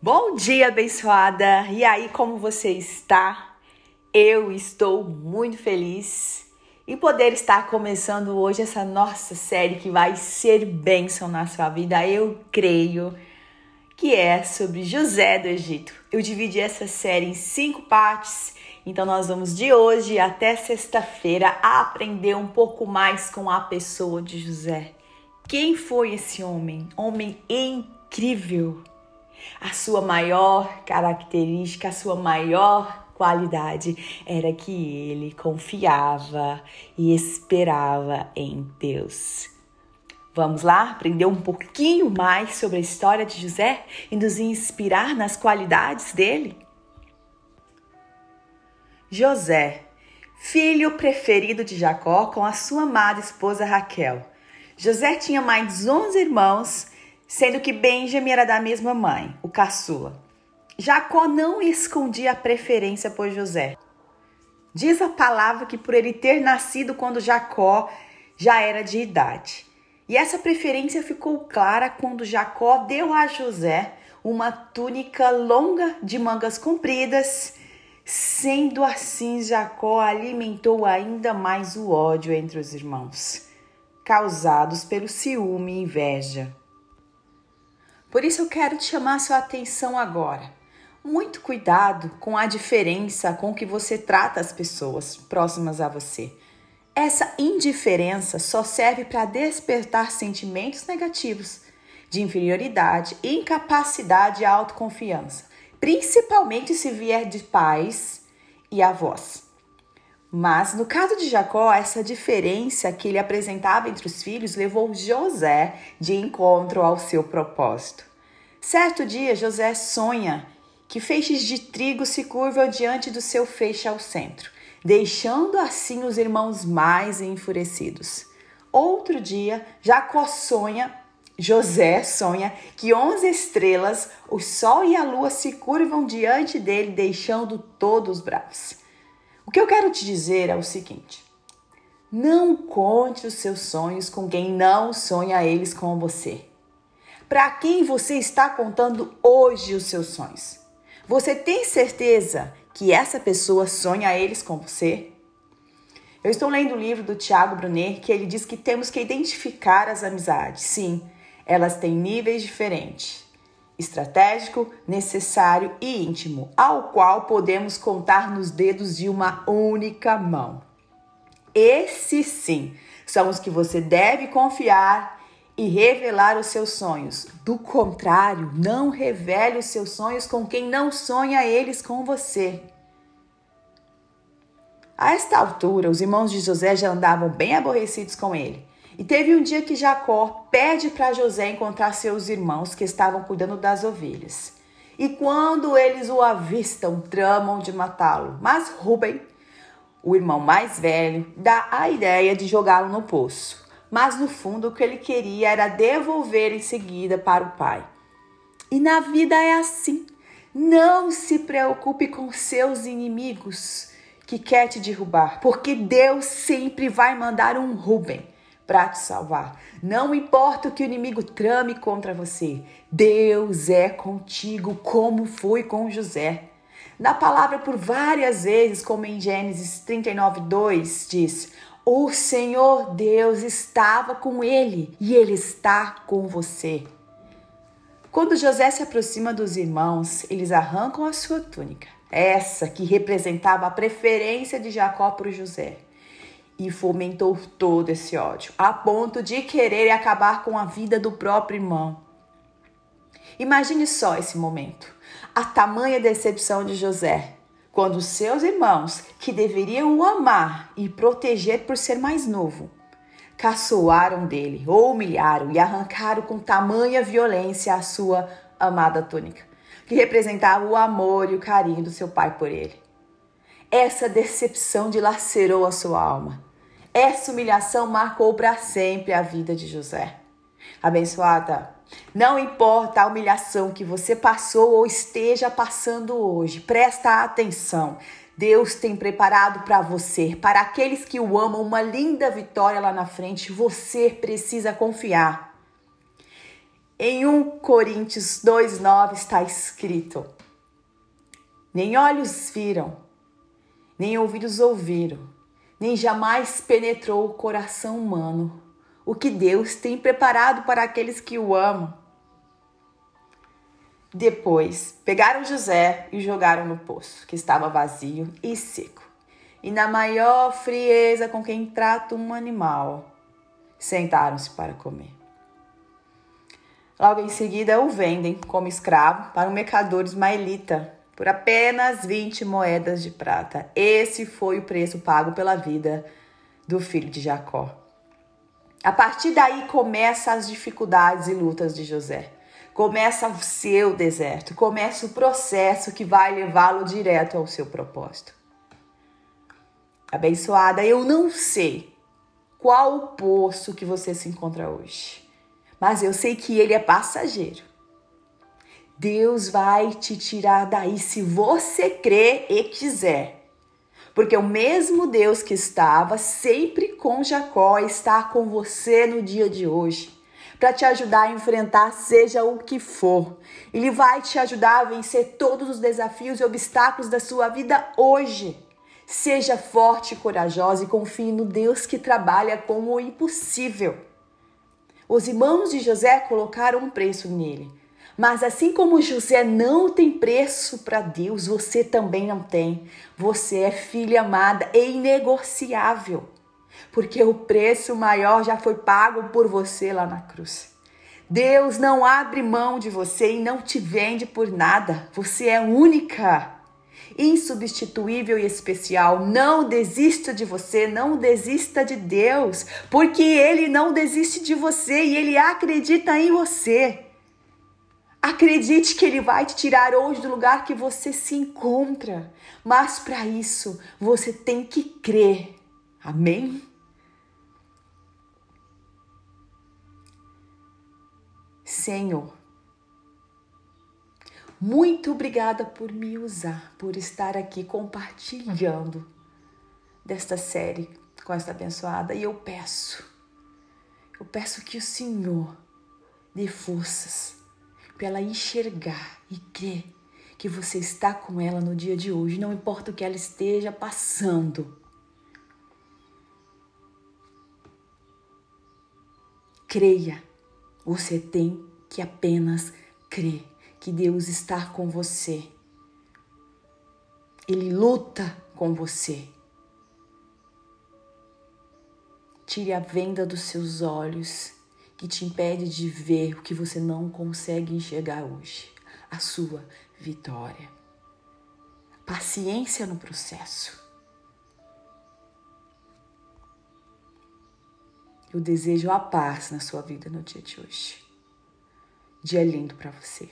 Bom dia, abençoada! E aí, como você está? Eu estou muito feliz em poder estar começando hoje essa nossa série que vai ser bênção na sua vida. Eu creio que é sobre José do Egito. Eu dividi essa série em cinco partes, então nós vamos de hoje até sexta-feira aprender um pouco mais com a pessoa de José. Quem foi esse homem? Homem incrível a sua maior característica, a sua maior qualidade era que ele confiava e esperava em Deus. Vamos lá aprender um pouquinho mais sobre a história de José e nos inspirar nas qualidades dele? José, filho preferido de Jacó com a sua amada esposa Raquel. José tinha mais 11 irmãos sendo que Benjamin era da mesma mãe, o caçula. Jacó não escondia a preferência por José. Diz a palavra que por ele ter nascido quando Jacó já era de idade. E essa preferência ficou clara quando Jacó deu a José uma túnica longa de mangas compridas. Sendo assim, Jacó alimentou ainda mais o ódio entre os irmãos, causados pelo ciúme e inveja. Por isso eu quero te chamar sua atenção agora. Muito cuidado com a diferença com que você trata as pessoas próximas a você. Essa indiferença só serve para despertar sentimentos negativos de inferioridade, incapacidade e autoconfiança, principalmente se vier de pais e avós. Mas no caso de Jacó, essa diferença que ele apresentava entre os filhos levou José de encontro ao seu propósito. Certo dia, José sonha que feixes de trigo se curvam diante do seu feixe ao centro, deixando assim os irmãos mais enfurecidos. Outro dia, Jacó sonha, José sonha que onze estrelas, o sol e a lua se curvam diante dele, deixando todos bravos. O que eu quero te dizer é o seguinte: não conte os seus sonhos com quem não sonha eles com você. Para quem você está contando hoje os seus sonhos? Você tem certeza que essa pessoa sonha eles com você? Eu estou lendo o livro do Tiago Brunet que ele diz que temos que identificar as amizades. Sim, elas têm níveis diferentes estratégico, necessário e íntimo, ao qual podemos contar nos dedos de uma única mão. Esses sim são os que você deve confiar e revelar os seus sonhos. Do contrário, não revele os seus sonhos com quem não sonha eles com você. A esta altura, os irmãos de José já andavam bem aborrecidos com ele. E teve um dia que Jacó pede para José encontrar seus irmãos que estavam cuidando das ovelhas. E quando eles o avistam, tramam de matá-lo. Mas Rubem, o irmão mais velho, dá a ideia de jogá-lo no poço. Mas no fundo o que ele queria era devolver em seguida para o pai. E na vida é assim. Não se preocupe com seus inimigos que quer te derrubar, porque Deus sempre vai mandar um Rubem para te salvar. Não importa o que o inimigo trame contra você, Deus é contigo, como foi com José. Na palavra por várias vezes, como em Gênesis 39, 2, diz: O Senhor Deus estava com ele e ele está com você. Quando José se aproxima dos irmãos, eles arrancam a sua túnica, essa que representava a preferência de Jacó por José e fomentou todo esse ódio, a ponto de querer acabar com a vida do próprio irmão. Imagine só esse momento, a tamanha decepção de José, quando seus irmãos, que deveriam o amar e proteger por ser mais novo, caçoaram dele, humilharam e arrancaram com tamanha violência a sua amada túnica, que representava o amor e o carinho do seu pai por ele. Essa decepção dilacerou a sua alma essa humilhação marcou para sempre a vida de José. Abençoada, não importa a humilhação que você passou ou esteja passando hoje, presta atenção. Deus tem preparado para você, para aqueles que o amam, uma linda vitória lá na frente. Você precisa confiar. Em 1 Coríntios 2,9 está escrito: Nem olhos viram, nem ouvidos ouviram, nem jamais penetrou o coração humano o que Deus tem preparado para aqueles que o amam. Depois, pegaram José e jogaram no poço, que estava vazio e seco, e na maior frieza com quem trata um animal, sentaram-se para comer. Logo em seguida, o vendem como escravo para um mercador ismaelita por apenas 20 moedas de prata. Esse foi o preço pago pela vida do filho de Jacó. A partir daí começa as dificuldades e lutas de José. Começa o seu deserto, começa o processo que vai levá-lo direto ao seu propósito. Abençoada, eu não sei qual o poço que você se encontra hoje mas eu sei que ele é passageiro. Deus vai te tirar daí se você crer e quiser. Porque o mesmo Deus que estava sempre com Jacó está com você no dia de hoje, para te ajudar a enfrentar seja o que for. Ele vai te ajudar a vencer todos os desafios e obstáculos da sua vida hoje. Seja forte e corajosa e confie no Deus que trabalha com o impossível. Os irmãos de José colocaram um preço nele. Mas assim como José não tem preço para Deus, você também não tem. Você é filha amada e inegociável. Porque o preço maior já foi pago por você lá na cruz. Deus não abre mão de você e não te vende por nada. Você é única insubstituível e especial. Não desista de você, não desista de Deus, porque Ele não desiste de você e Ele acredita em você. Acredite que Ele vai te tirar hoje do lugar que você se encontra, mas para isso você tem que crer. Amém? Senhor, muito obrigada por me usar, por estar aqui compartilhando desta série com esta abençoada. E eu peço, eu peço que o Senhor dê forças para ela enxergar e crer que você está com ela no dia de hoje, não importa o que ela esteja passando. Creia, você tem que apenas crer que Deus está com você. Ele luta com você. Tire a venda dos seus olhos que te impede de ver o que você não consegue enxergar hoje a sua vitória. Paciência no processo. Eu desejo a paz na sua vida no dia de hoje. Dia lindo para você.